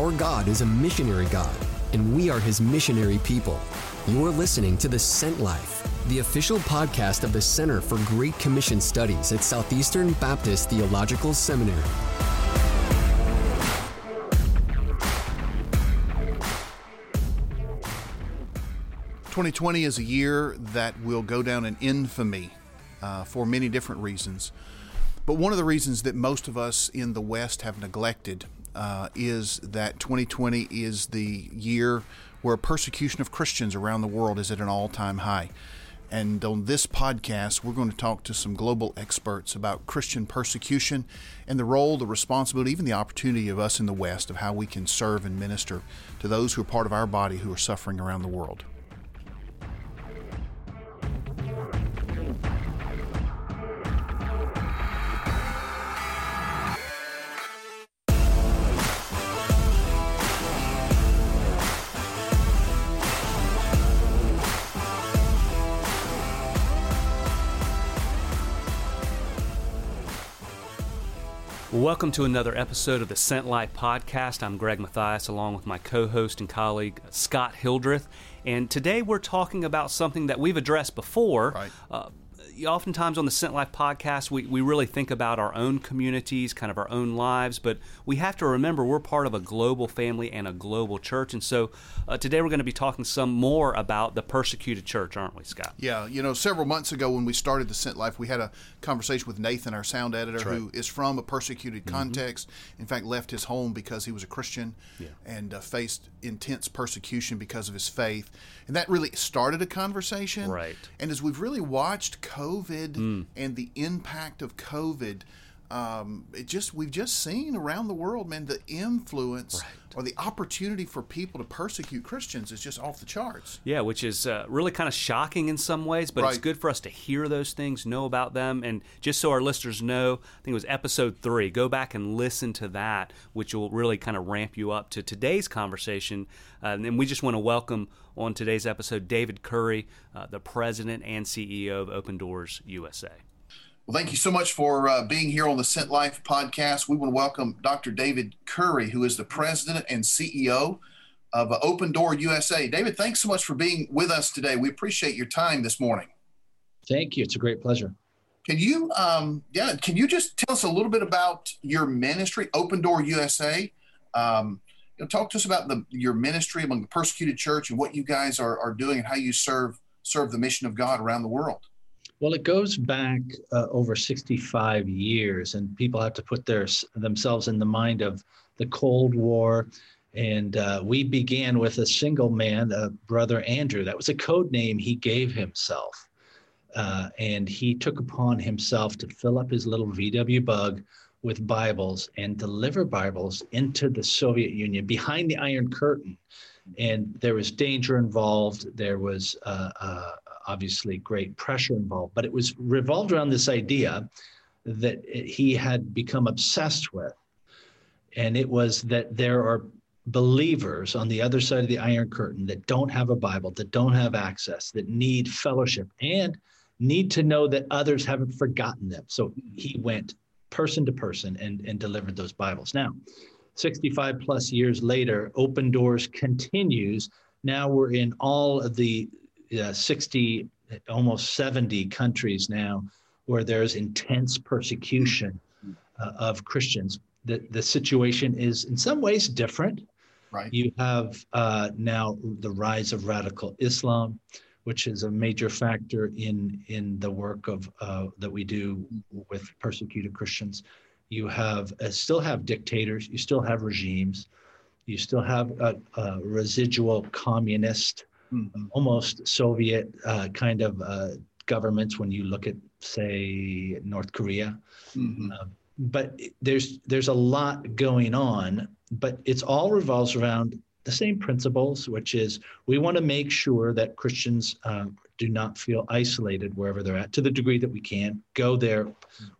Our God is a missionary God, and we are his missionary people. You're listening to The Sent Life, the official podcast of the Center for Great Commission Studies at Southeastern Baptist Theological Seminary. Twenty twenty is a year that will go down in infamy uh, for many different reasons. But one of the reasons that most of us in the West have neglected uh, is that 2020 is the year where persecution of Christians around the world is at an all time high. And on this podcast, we're going to talk to some global experts about Christian persecution and the role, the responsibility, even the opportunity of us in the West of how we can serve and minister to those who are part of our body who are suffering around the world. Welcome to another episode of the Sent Life podcast. I'm Greg Mathias along with my co host and colleague Scott Hildreth. And today we're talking about something that we've addressed before. Right. Uh, oftentimes on the Sent Life podcast, we, we really think about our own communities, kind of our own lives, but we have to remember we're part of a global family and a global church. And so uh, today we're going to be talking some more about the persecuted church, aren't we, Scott? Yeah, you know, several months ago when we started the Sent Life, we had a conversation with Nathan, our sound editor, right. who is from a persecuted Mm-hmm. context. In fact, left his home because he was a Christian Yeah. and uh, faced intense persecution because of his faith. And that really started a conversation. Right. And as we've really watched COVID Mm. and the impact of COVID, um, it just we've just seen around the world, man, the influence Right. or the opportunity for people to persecute Christians is just off the charts. Yeah, which is uh, really kind of shocking in some ways, but it's good for us to hear those things, know about them, and just so our listeners know, I think it was episode three. Go back and listen to that, which will really kind of ramp you up to today's conversation. Uh, and we just want to welcome on today's episode David Curry, uh, the president and CEO of Open Doors USA. Well, thank you so much for uh, being here on the Sent Life podcast. We want to welcome Dr. David Curry, who is the president and CEO of uh, Open Door USA. David, thanks so much for being with us today. We appreciate your time this morning. Thank you. It's a great pleasure. Can you, um, yeah, can you just tell us a little bit about your ministry, Open Door USA? Um, you know, talk to us about the, your ministry among the persecuted church and what you guys are, are doing and how you serve serve the mission of God around the world. Well, it goes back uh, over 65 years, and people have to put their themselves in the mind of the Cold War. And uh, we began with a single man, uh, Brother Andrew. That was a code name he gave himself. Uh, and he took upon himself to fill up his little VW bug with Bibles and deliver Bibles into the Soviet Union behind the Iron Curtain. And there was danger involved. There was uh, uh, obviously great pressure involved, but it was revolved around this idea that he had become obsessed with. And it was that there are believers on the other side of the Iron Curtain that don't have a Bible, that don't have access, that need fellowship, and need to know that others haven't forgotten them. So he went person to person and, and delivered those Bibles. Now, 65 plus years later, Open Doors continues. Now we're in all of the uh, 60, almost 70 countries now where there's intense persecution uh, of Christians. The, the situation is in some ways different. Right. You have uh, now the rise of radical Islam, which is a major factor in in the work of uh, that we do with persecuted Christians. You have uh, still have dictators. You still have regimes. You still have a, a residual communist. Almost Soviet uh, kind of uh, governments. When you look at, say, North Korea, Mhm. um, but there's there's a lot going on but it's all revolves around the same principles which is we want to make sure that christians um, do not feel isolated wherever they're at to the degree that we can go there.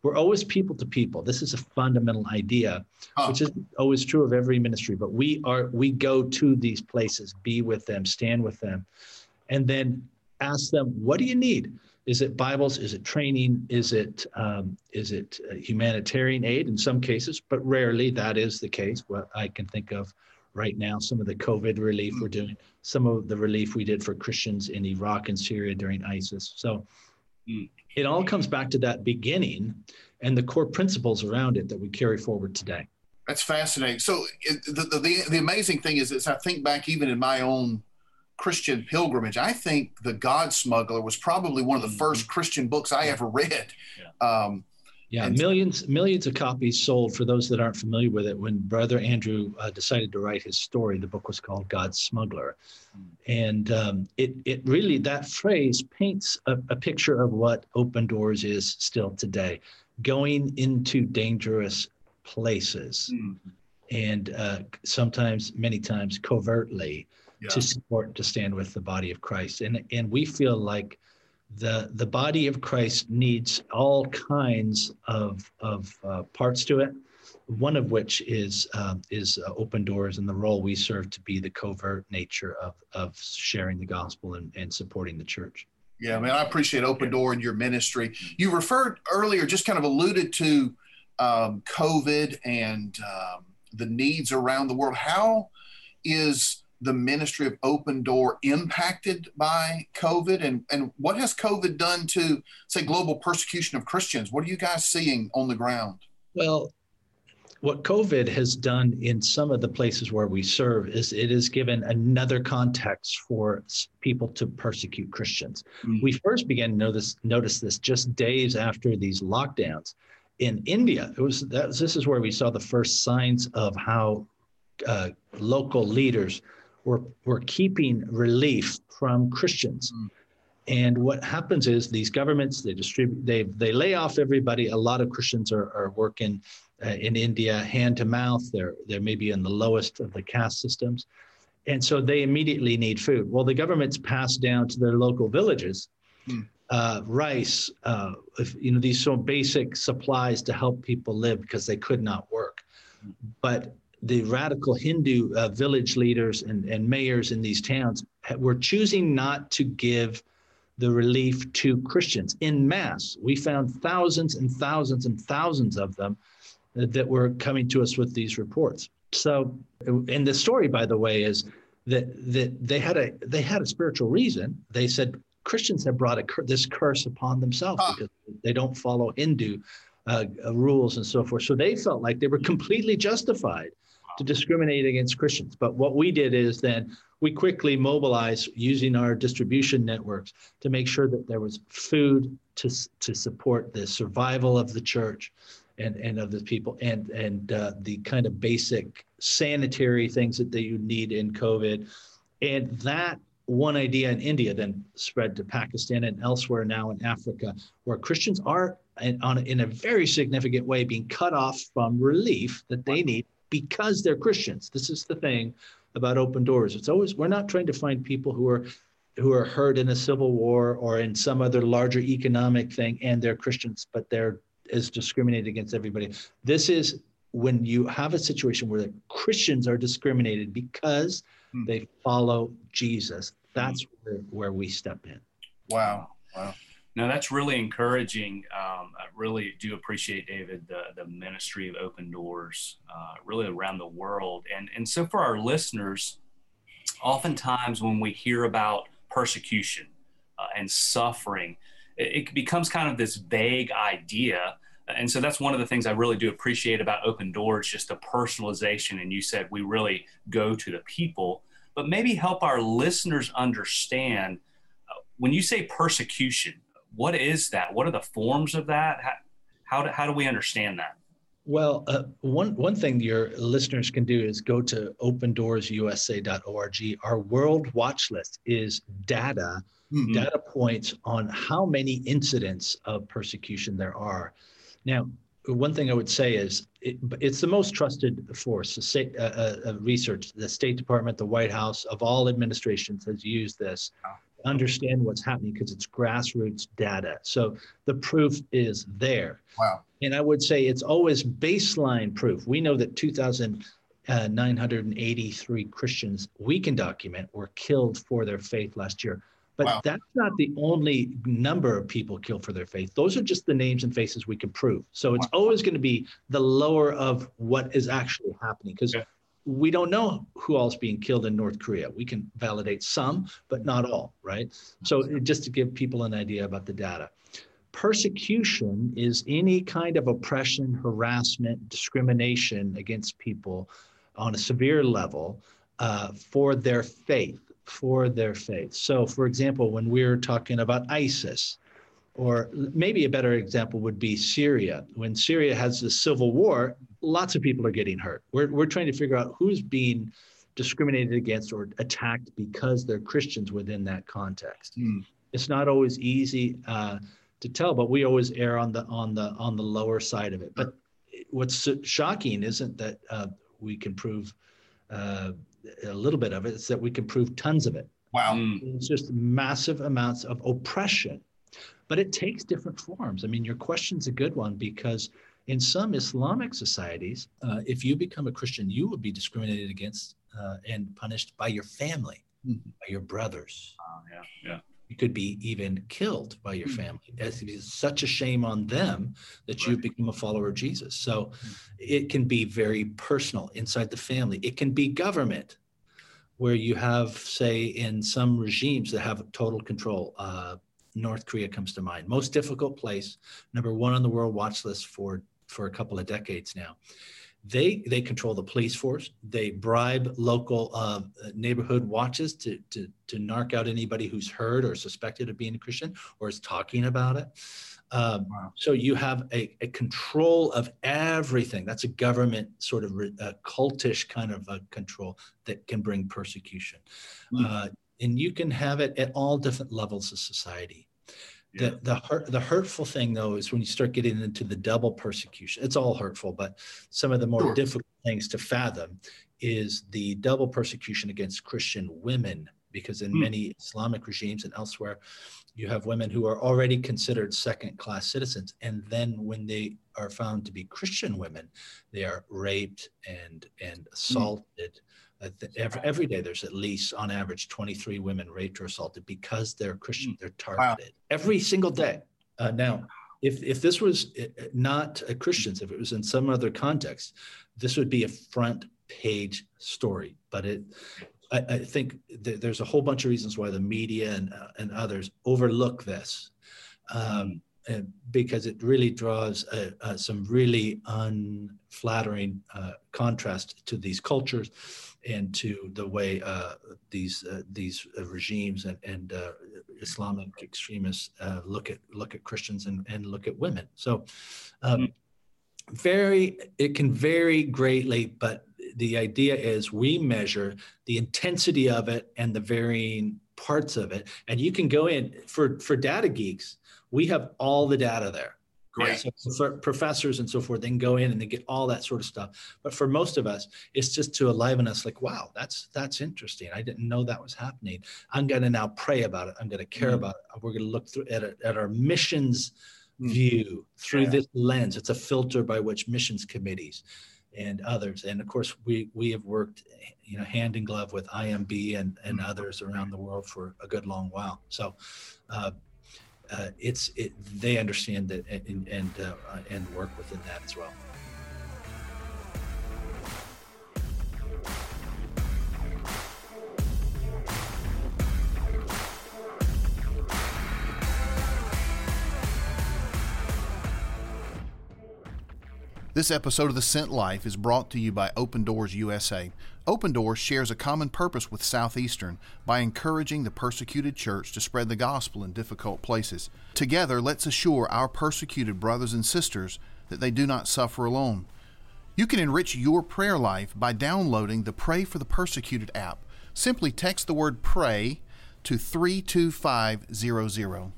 We're always people to people. This is a fundamental idea which is always true of every ministry but we are we go to these places be with them stand with them and then ask them what do you need? Is it bibles? Is it training? Is it um, is it uh, humanitarian aid in some cases? But rarely that is the case what i can think of right now, some of the COVID relief we're doing, some of the relief we did for Christians in Iraq and Syria during ISIS. So it all comes back to that beginning and the core principles around it that we carry forward today. That's fascinating. So it, the, the, the amazing thing is, is I think back even in my own Christian pilgrimage, I think The God Smuggler was probably one of the mm-hmm. first Christian books I ever read. Yeah. Um, yeah, and millions millions of copies sold. For those that aren't familiar with it, when Brother Andrew uh, decided to write his story, the book was called God's Smuggler, mm. and um, it it really that phrase paints a, a, picture of what Open Doors is still today, going into dangerous places, mm. and uh, sometimes, many times, covertly yeah. to support to stand with the body of Christ, and and we feel like the the body of Christ needs all kinds of of uh, parts to it. One of which is um, is uh, open doors and the role we serve to be the covert nature of of sharing the gospel and, and supporting the church. Yeah, man, I appreciate Open Door and your ministry. You referred earlier, just kind of alluded to um, COVID and um, the needs around the world. How is the ministry of Open Door impacted by COVID? And, and what has COVID done to, say, global persecution of Christians? What are you guys seeing on the ground? Well, what COVID has done in some of the places where we serve is it has given another context for people to persecute Christians. Mm-hmm. We first began to notice, notice this just days after these lockdowns. In India, it was that, this is where we saw the first signs of how uh, local leaders were, were keeping relief from Christians. Mm. And what happens is these governments they distribute they they lay off everybody. A lot of Christians are, are working uh, in India hand to mouth. They're they're maybe in the lowest of the caste systems, and so they immediately need food. Well, the government's passed down to their local villages mm. uh, rice, uh, if, you know these so basic supplies to help people live because they could not work. Hmm. But the radical Hindu uh, village leaders and, and mayors in these towns were choosing not to give the relief to Christians in mass. We found thousands and thousands and thousands of them that were coming to us with these reports. So, and the story, by the way, is that that they had a they had a spiritual reason. They said Christians have brought a, this curse upon themselves because they don't follow Hindu uh, rules and so forth. So they felt like they were completely justified to discriminate against Christians. But what we did is then we quickly mobilized using our distribution networks to make sure that there was food to, to support the survival of the church and, and of the people and, and uh, the kind of basic sanitary things that they need in COVID. And that one idea in India then spread to Pakistan and elsewhere now in Africa, where Christians are in, on, in a very significant way being cut off from relief that they need because they're Christians. This is the thing about open doors. It's always we're not trying to find people who are who are hurt in a civil war or in some other larger economic thing and they're Christians, but they're is discriminated against everybody. This is when you have a situation where the Christians are discriminated because hmm. they follow Jesus. That's where, where we step in. Wow. Wow. No, that's really encouraging. Um, I really do appreciate David the the ministry of open doors, uh, really around the world, and and so for our listeners, oftentimes when we hear about persecution uh, and suffering, it, it, becomes kind of this vague idea. And so that's one of the things I really do appreciate about open doors, just the personalization. And you said we really go to the people, but maybe help our listeners understand uh, when you say persecution what is that? What are the forms of that? How, how, do, how do we understand that? Well, uh, one one thing your listeners can do is go to opendoorsUSA.org. Our world watch list is data, mm-hmm. data points on how many incidents of persecution there are. Now, one thing I would say is it, it's the most trusted force. The uh, uh, uh, research, the State Department, the White House, of all administrations has used this understand what's happening because it's grassroots data. So the proof is there. Wow. And I would say it's always baseline proof. We know that 2,983 Christians we can document were killed for their faith last year. But wow. that's not the only number of people killed for their faith. Those are just the names and faces we can prove. So it's wow. always going to be the lower of what is actually happening because we don't know who else being killed in North Korea. We can validate some, but not all, right? So just to give people an idea about the data. Persecution is any kind of oppression, harassment, discrimination against people on a severe level uh, for their faith, for their faith. So, for example, when we're talking about ISIS, or maybe a better example would be Syria. When Syria has the civil war, lots of people are getting hurt. We're, we're trying to figure out who's being discriminated against or attacked because they're Christians within that context. Mm. It's not always easy. Uh, to tell, but we always err on the on the on the lower side of it. But what's shocking isn't that uh, we can prove uh, a little bit of it; it's that we can prove tons of it. Wow! Mm. It's just massive amounts of oppression, but it takes different forms. I mean, your question's a good one because in some Islamic societies, uh, if you become a Christian, you will be discriminated against uh, and punished by your family, mm-hmm. by your brothers. Oh, yeah, yeah you could be even killed by your hmm. family. It's such a shame on them that you've become a follower of Jesus. So hmm. it can be very personal inside the family. It can be government, where you have, say, in some regimes that have total control. Uh, North Korea comes to mind. Most difficult place, number one on the world watch list for for a couple of decades now. They they control the police force. They bribe local uh, neighborhood watches to, to to narc out anybody who's heard or suspected of being a Christian or is talking about it. Um, wow. So you have a, a, control of everything. That's a government sort of a cultish kind of a control that can bring persecution. Mm. Uh, and you can have it at all different levels of society. The the hurt, the hurtful thing though is when you start getting into the double persecution. It's all hurtful, but some of the more sure. difficult things to fathom is the double persecution against Christian women because in mm. many Islamic regimes and elsewhere, you have women who are already considered second class citizens. And then when they are found to be Christian women, they are raped and, and hmm. assaulted every, every day there's at least on average 23 women raped or assaulted because they're christian they're targeted. Wow. every single day. Uh, now if, if this was uh, not christians if it was in some other context this would be a front page story but it i, I think th- there's a whole bunch of reasons why the media and, uh, and others overlook this. Um, because it really draws uh, uh, some really unflattering uh, contrast to these cultures and to the way uh, these uh, these regimes and, and Islamic extremists look at look at Christians and, and look at women. So, um, mm-hmm. very it can vary greatly, but the idea is we measure the intensity of it and the varying parts of it, and you can go in for for data geeks we have all the data there. Great. So for professors and so forth, they can go in and they get all that sort of stuff. But for most of us, it's just to enliven us like, wow, that's that's interesting. I didn't know that was happening. I'm going to now pray about it. I'm going to care mm. about it. We're going to look through at, at our missions mm. view through yeah. this lens. It's a filter by which missions committees and others. And of course, we we have worked, you know, hand in glove with IMB and and mm. others around the world for a good long while. So. Uh, uh, it's it, they understand that and and, uh, and work within that as well. This episode of The Sent Life is brought to you by Open Doors USA. Open Doors shares a common purpose with Southeastern by encouraging the persecuted church to spread the gospel in difficult places. Together, let's assure our persecuted brothers and sisters that they do not suffer alone. You can enrich your prayer life by downloading the Pray for the Persecuted app. Simply text the word pray to 32500.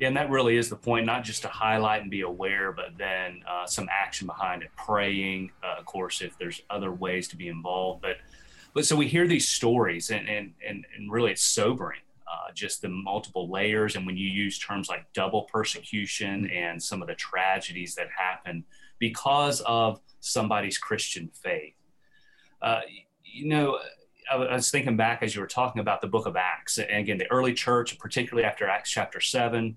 And that really is the point, not just to highlight and be aware, but then uh, some action behind it, praying, uh, of course, if there's other ways to be involved. But, but so we hear these stories, and, and, and, and really it's sobering uh, just the multiple layers. And when you use terms like double persecution and some of the tragedies that happen because of somebody's Christian faith. Uh, you know, I was thinking back as you were talking about the book of Acts. And again, the early church, particularly after Acts chapter 7,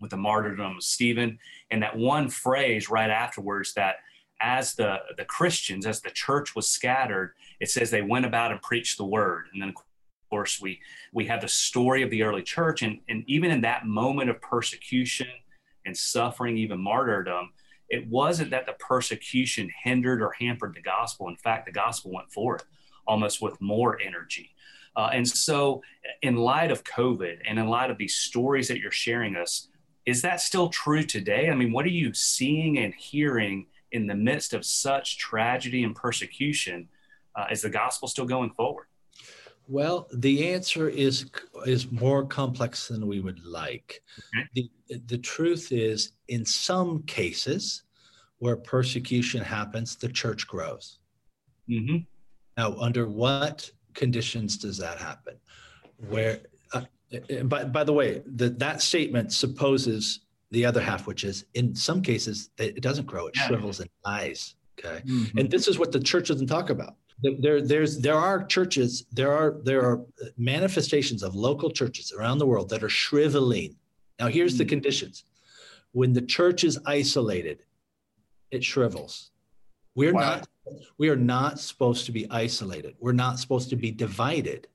with the martyrdom of Stephen, and that one phrase right afterwards that as the, the Christians, as the church was scattered, it says they went about and preached the word. And then, of course, we, we have the story of the early church. And, and even in that moment of persecution and suffering, even martyrdom, it wasn't that the persecution hindered or hampered the gospel. In fact, the gospel went forth almost with more energy. Uh, and so, in light of COVID and in light of these stories that you're sharing us, is that still true today? I mean, what are you seeing and hearing in the midst of such tragedy and persecution? Uh, is the gospel still going forward? Well, the answer is is more complex than we would like. Okay. The the truth is, in some cases where persecution happens, the church grows. Mm-hmm. Now, under what conditions does that happen? Where, by, by the way, the, that statement supposes the other half, which is in some cases it doesn't grow; it yeah. shrivels and dies. Okay, mm-hmm. and this is what the church doesn't talk about. There, there's, there are churches, there are, there are manifestations of local churches around the world that are shriveling. Now, here's mm-hmm. the mm. conditions: when the church is isolated, it shrivels. We're wow. not we are not supposed to be isolated. We're not supposed to be divided.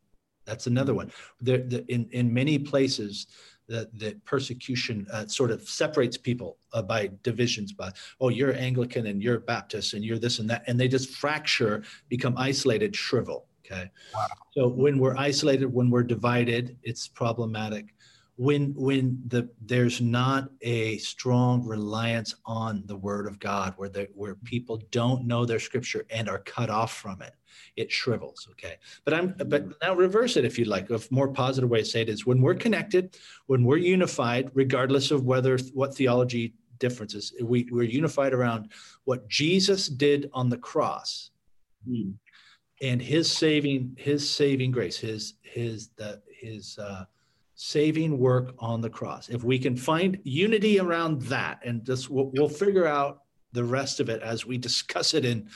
That's another one. There, the, in in many places, the, the persecution uh, sort of separates people uh, by divisions. By oh, you're Anglican and you're Baptist and you're this and that, and they just fracture, become isolated, shrivel. Okay. Wow. So when we're isolated, when we're divided, it's problematic when when the there's not a strong reliance on the word of god where the, where people don't know their scripture and are cut off from it it shrivels okay but i'm but now reverse it if you'd like a more positive way to say it is when we're connected when we're unified regardless of whether what theology differences we, we're unified around what jesus did on the cross mm. and his saving his saving grace his his the his uh saving work on the cross. If we can find unity around that, and just we'll, we'll figure out the rest of it as we discuss it in,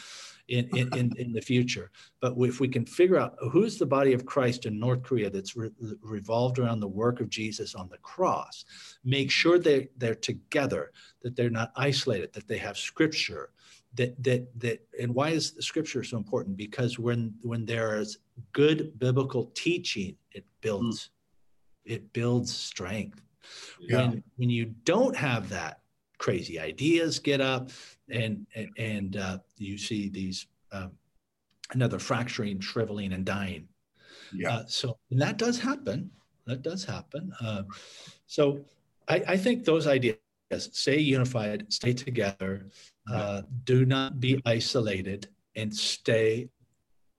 in, in, in, the future. But if we can figure out who's the body of Christ in North Korea that's re- revolved around the work of Jesus on the cross, make sure they, they're together, that they're not isolated, that they have scripture. That, that that and why is the scripture so important because when when there is good biblical teaching it builds hmm. it builds strength. Yeah. When when you don't have that, crazy ideas get up, and and, uh, you see these um, another fracturing, shriveling, and dying. Yeah. Uh, so and that does happen. That does happen. Uh, so I, I, think those ideas: stay unified, stay together, uh, do not be isolated, and stay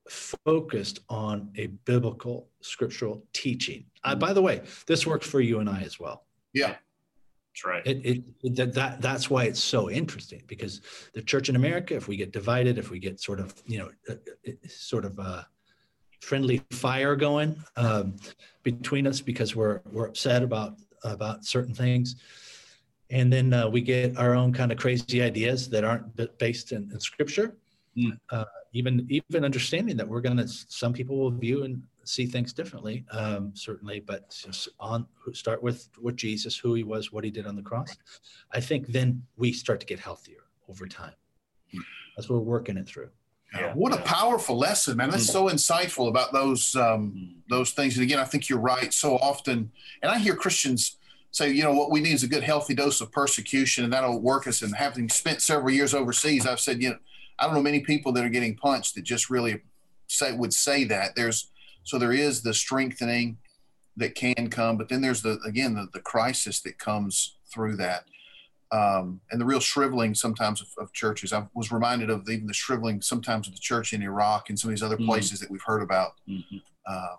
focused on a biblical scriptural teaching. Uh, by the way, this works for you and I as well. Yeah. That's right. It, it, that, that, that's why it's so interesting because the church in America, if we get divided, if we get sort of, you know, uh, uh, sort of a friendly fire going um, between us because we're, we're upset about, about certain things. And then uh, we get our own kind of crazy ideas that aren't based in, in scripture. Mm. Uh, even even understanding that we're going to some people will view and see things differently um, certainly but just on start with what jesus who he was what he did on the cross i think then we start to get healthier over time as we're working it through yeah. What a powerful lesson, man! That's so insightful about those um, those things. And again, I think you're right. So often, and I hear Christians say, you know, what we need is a good, healthy dose of persecution, and that'll work us. And having spent several years overseas, I've said, you know, I don't know many people that are getting punched that just really say would say that. There's so there is the strengthening that can come, but then there's the again the, the crisis that comes through that. Um, and the real shriveling sometimes of, of, churches. I was reminded of even the shriveling sometimes of the church in Iraq and some of these other mm-hmm. places mm-hmm. that we've heard about mm-hmm. um,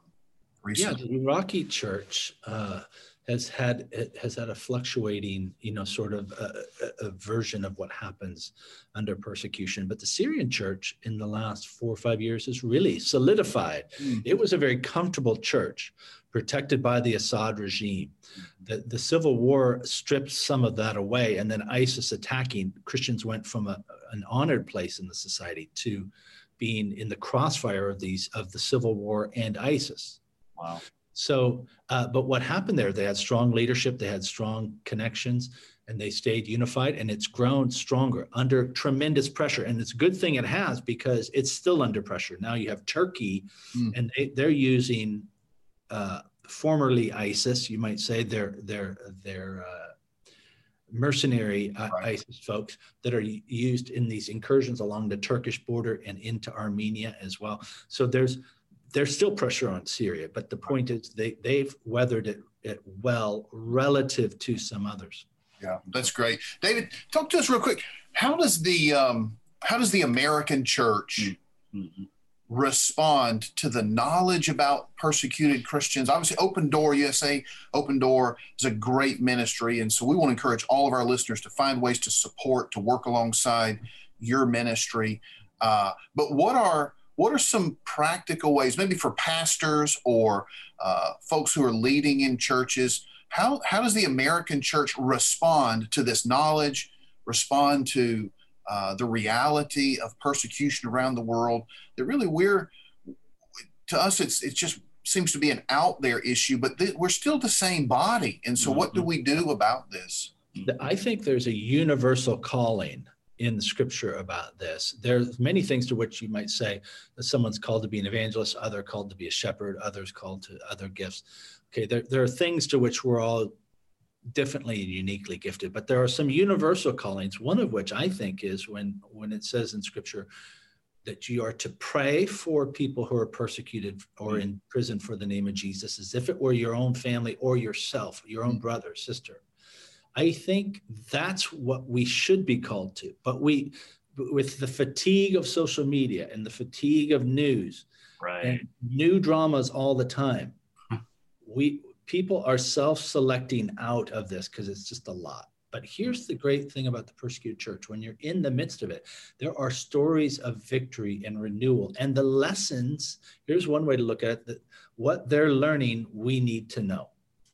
recently. Yeah, the Iraqi church uh, has had has had a fluctuating, you know, sort of a, a, version of what happens under persecution. But the Syrian church in the last four or five years has really solidified. Mm. It was a very comfortable church, protected by the Assad regime. The, the civil war stripped some of that away, and then ISIS attacking Christians went from a, an honored place in the society to being in the crossfire of these of the civil war and ISIS. Wow. So, uh, but what happened there? They had strong leadership, they had strong connections, and they stayed unified. And it's grown stronger under tremendous pressure. And it's a good thing it has because it's still under pressure. Now you have Turkey, mm. and they, they're using uh, formerly ISIS, you might say, their their their uh, mercenary uh, right. ISIS folks that are used in these incursions along the Turkish border and into Armenia as well. So there's there's still pressure on Syria, but the point is they they've weathered it, it well relative to some others. Yeah, that's great, David. Talk to us real quick. How does the um, how does the American church mm-hmm. respond to the knowledge about persecuted Christians? Obviously, Open Door USA, Open Door is a great ministry, and so we want to encourage all of our listeners to find ways to support, to work alongside your ministry. Uh, but what are what are some practical ways, maybe for pastors or uh, folks who are leading in churches? How, how does the American church respond to this knowledge, respond to uh, the reality of persecution around the world? That really we're, to us, it's, it just seems to be an out there issue, but th- we're still the same body. And so, mm-hmm. what do mm-hmm. we do about this? I think there's a universal calling in the scripture about this. There's many things to which you might say that someone's called to be an evangelist, other called to be a shepherd, others called to other gifts. Okay, there, there are things to which we're all differently and uniquely gifted, but there are some universal callings, one of which I think is when when it says in scripture that you are to pray for people who are persecuted or mm. in prison for the name of Jesus as if it were your own family or yourself, your own brother, sister. I think that's what we should be called to. But we, with the fatigue of social media and the fatigue of news, right. and new dramas all the time, we people are self-selecting out of this because it's just a lot. But here's the great thing about the persecuted church when you're in the midst of it, there are stories of victory and renewal. And the lessons, here's one way to look at it that what they're learning, we need to know.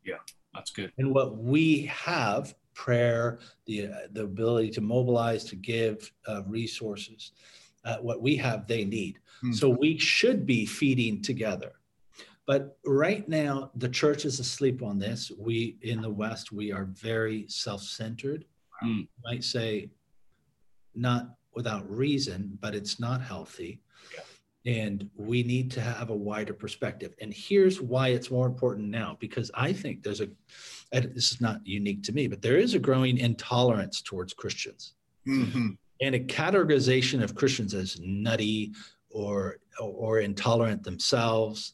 Yeah. That's good. And what we have prayer, the, uh, the ability to mobilize, to give uh, resources, uh, what we have, they need. Hmm. So we should be feeding together. But right now, the church is asleep on this. We in the West, we are very self centered. Hmm. Might say, not without reason, but it's not healthy. Yeah and we need to have a wider perspective. And here's why it's more important now because i think there's a this is not unique to me but there is a growing intolerance towards christians. Mm-hmm. and a categorization of christians as nutty or or intolerant themselves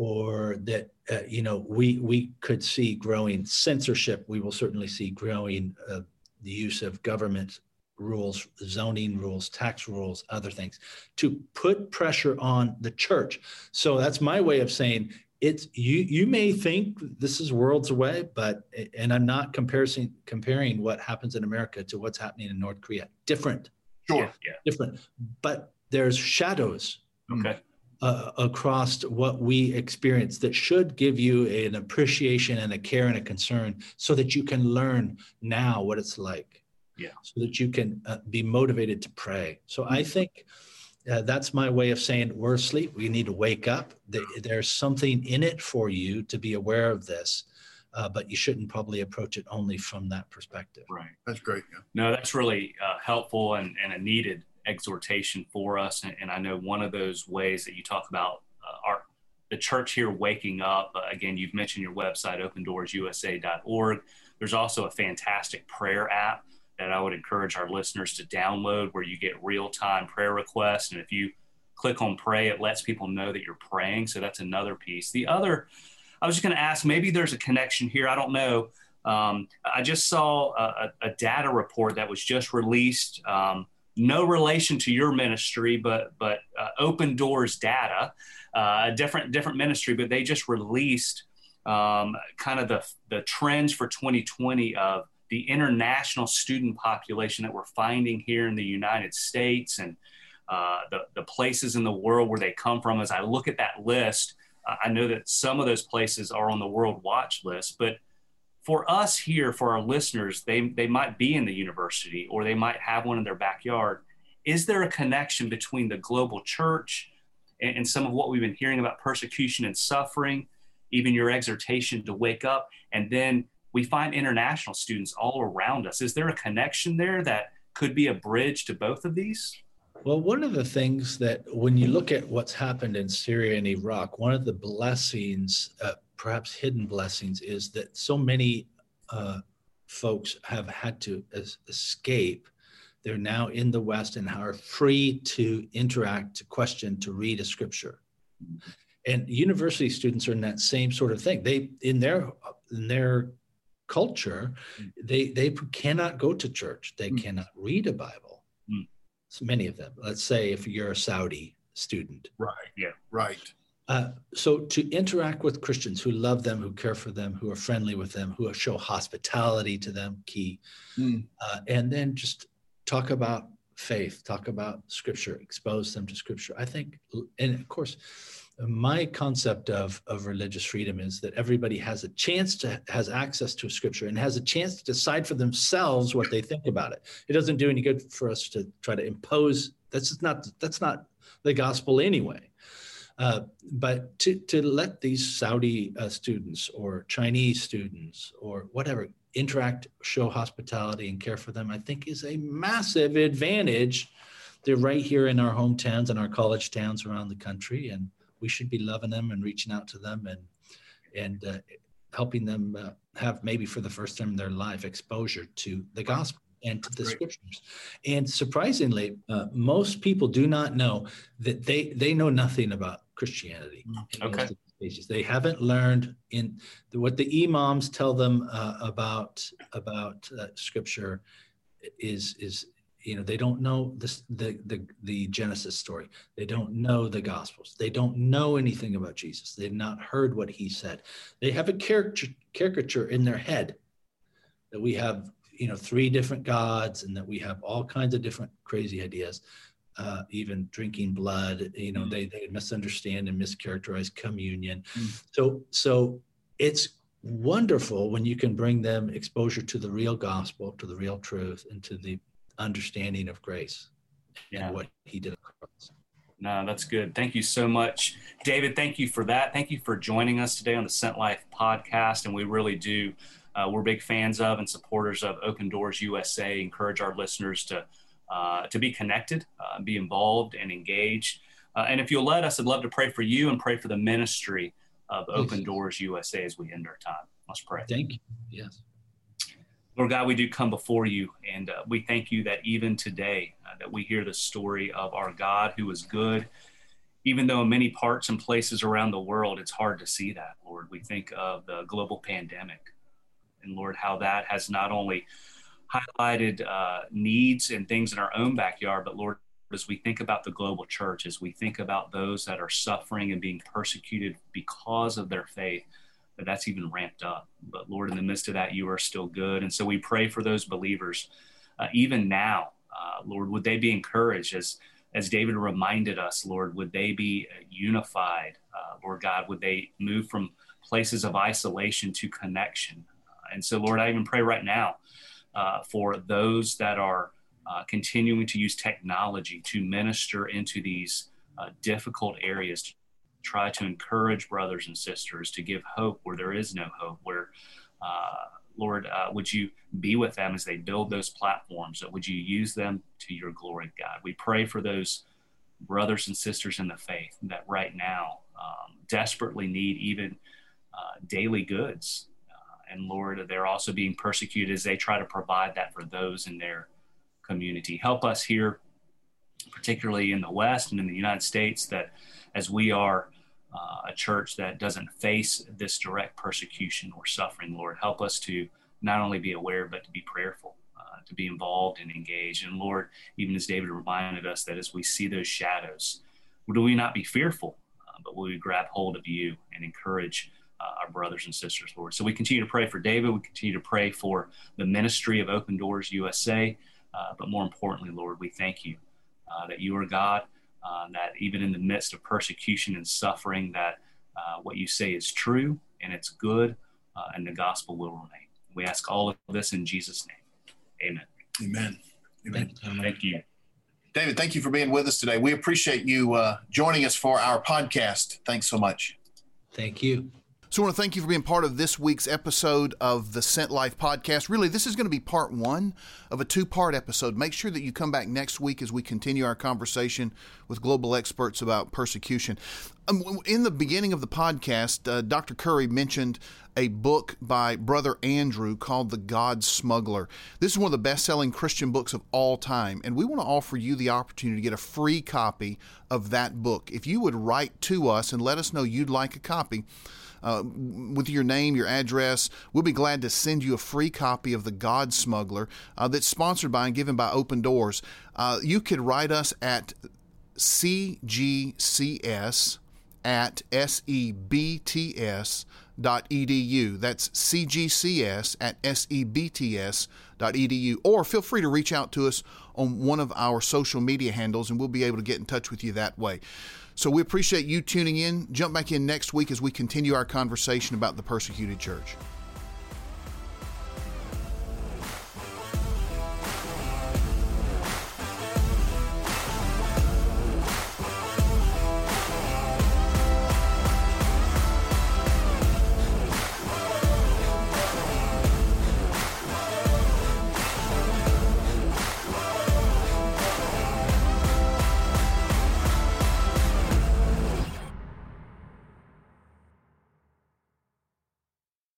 or that uh, you know we we could see growing censorship. We will certainly see growing uh, the use of government rules, zoning rules, tax rules, other things to put pressure on the church. So that's my way of saying it's you you may think this is worlds away, but and I'm not comparing comparing what happens in America to what's happening in North Korea. Different. Sure. Yeah. yeah. Different. But there's shadows. Okay. Uh, across what we experience that should give you an appreciation and a care and a concern so that you can learn now what it's like yeah. so that you can uh, be motivated to pray. So I mm-hmm. think uh, that's my way of saying we're asleep. We need to wake up. There's something in it for you to be aware of this. Uh, but you shouldn't probably approach it only from that perspective. Right. That's great. Yeah. No, that's really uh, helpful and, and a needed exhortation for us. And, and, I know one of those ways that you talk about uh, our the church here waking up. Uh, again, you've mentioned your website, opendoorsusa.org. There's also a fantastic prayer app that I would encourage our listeners to download where you get real time prayer requests. And if you click on pray, it lets people know that you're praying. So that's another piece. The other, I was just going to ask, maybe there's a connection here. I don't know. Um, I just saw a, a, data report that was just released. Um, no relation to your ministry, but but uh, Open Doors data, uh, different different ministry, but they just released um, kind of the, the trends for 2020 of the international student population that we're finding here in the United States and uh, the, the places in the world where they come from. As I look at that list, uh, I know that some of those places are on the World Watch list, but for us here, for our listeners, they, they might be in the university or they might have one in their backyard. Is there a connection between the global church and, and some of what we've been hearing about persecution and suffering, even your exhortation to wake up, and then we find international students all around us? Is there a connection there that could be a bridge to both of these? Well, one of the things that when you look at what's happened in Syria and Iraq, one of the blessings, uh, perhaps hidden blessings, is that so many uh, folks have had to es- escape. They're now in the West and are free to interact, to question, to read a scripture. And university students are in that same sort of thing. They in their in their culture, they they cannot go to church. They mm. cannot read a Bible so many of them. Let's say if you're a Saudi student. Right. Yeah. Right. Uh, so to interact with Christians who love them, who care for them, who are friendly with them, who show hospitality to them, key, mm. uh, and then just talk about faith, talk about Scripture, expose them to Scripture. I think, and of course, my concept of, of religious freedom is that everybody has a chance to has access to scripture and has a chance to decide for themselves what they think about it. It doesn't do any good for us to try to impose that's not that's not the gospel anyway. Uh, but to, to let these saudi uh, students or chinese students or whatever interact show hospitality and care for them i think is a massive advantage. They're right here in our hometowns and our college towns around the country and we should be loving them and reaching out to them and and uh, helping them uh, have maybe for the first time in their life exposure to the gospel and to the Great. scriptures. And surprisingly, uh, most people do not know that they they know nothing about Christianity. Mm, okay. They haven't learned in the, what the imams tell them uh, about about uh, scripture is is you know they don't know this, the, the the genesis story. They don't know the gospels. They don't know anything about jesus. They've not heard what he said. They have a caricature, caricature in their head that we have you know three different gods and that we have all kinds of different crazy ideas uh, even drinking blood you know mm. they, they misunderstand and mischaracterize communion. Mm. so so it's wonderful when you can bring them exposure to the real gospel to the real truth and to the understanding of grace yeah. and what he did across. No, that's good. Thank you so much, David. Thank you for that. Thank you for joining us today on the Sent Life podcast. And we really do, uh, we're big fans of and supporters of Open Doors USA. Encourage our listeners to uh, to be connected, uh, be involved, and engaged. Uh, and if you'll let us, I'd love to pray for you and pray for the ministry of Open Doors USA as we end our time. Let's pray. Thank you. Yes. Lord God, we do come before you, and uh, we thank you that even today uh, that we hear the story of our God who is good, even though in many parts and places around the world it's hard to see that. Lord, we think of the global pandemic, and Lord, how that has not only highlighted uh, needs and things in our own backyard, but Lord, as we think about the global church, as we think about those that are suffering and being persecuted because of their faith that that's even ramped up. But Lord, in the midst of that, you are still good. And so we pray for those believers, uh, even now, uh, Lord, would they be encouraged as as David reminded us, Lord, would they be unified? Uh, Lord God, would they move from places of isolation to connection? Uh, and so, Lord, I even pray right now uh, for those that are uh, continuing to use technology to minister into these difficult areas, try to encourage brothers and sisters to give hope where there is no hope, where, uh, Lord, uh, would you be with them as they build those platforms? Would you use them to your glory, God? We pray for those brothers and sisters in the faith that right now um, desperately need even uh, daily goods. Uh, and Lord, they're also being persecuted as they try to provide that for those in their community. Help us here, particularly in the West and in the United States, that as we are uh, a church that doesn't face this direct persecution or suffering, Lord, help us to not only be aware, but to be prayerful, uh, to be involved and engaged. And Lord, even as David reminded us that as we see those shadows, do we not be fearful, uh, but will we grab hold of you and encourage uh, our brothers and sisters, Lord. So we continue to pray for David. We continue to pray for the ministry of Open Doors USA. Uh, but more importantly, Lord, we thank you uh, that you are God, uh, that even in the midst of persecution and suffering, that uh, what you say is true and it's good, uh, and the gospel will remain. We ask all of this in Jesus' name. Amen. Amen. Amen. Thank you. David, thank you for being with us today. We appreciate you uh, joining us for our podcast. Thanks so much. Thank you. So I want to thank you for being part of this week's episode of the Sent Life podcast. Really, this is going to be part one of a two part episode. Make sure that you come back next week as we continue our conversation with global experts about persecution. Um, in the beginning of the podcast, uh, Dr. Curry mentioned a book by Brother Andrew called The God Smuggler. This is one of the best selling Christian books of all time, and we want to offer you the opportunity to get a free copy of that book. If you would write to us and let us know you'd like a copy, uh, with your name, your address. We'll be glad to send you a free copy of The God Smuggler uh, that's sponsored by and given by Open Doors. Uh, you could write us at cgcs at sebts dot edu. That's cgcs at sebts dot edu. Or feel free to reach out to us on one of our social media handles, and we'll be able to get in touch with you that way. So we appreciate you tuning in. Jump back in next week as we continue our conversation about the persecuted church.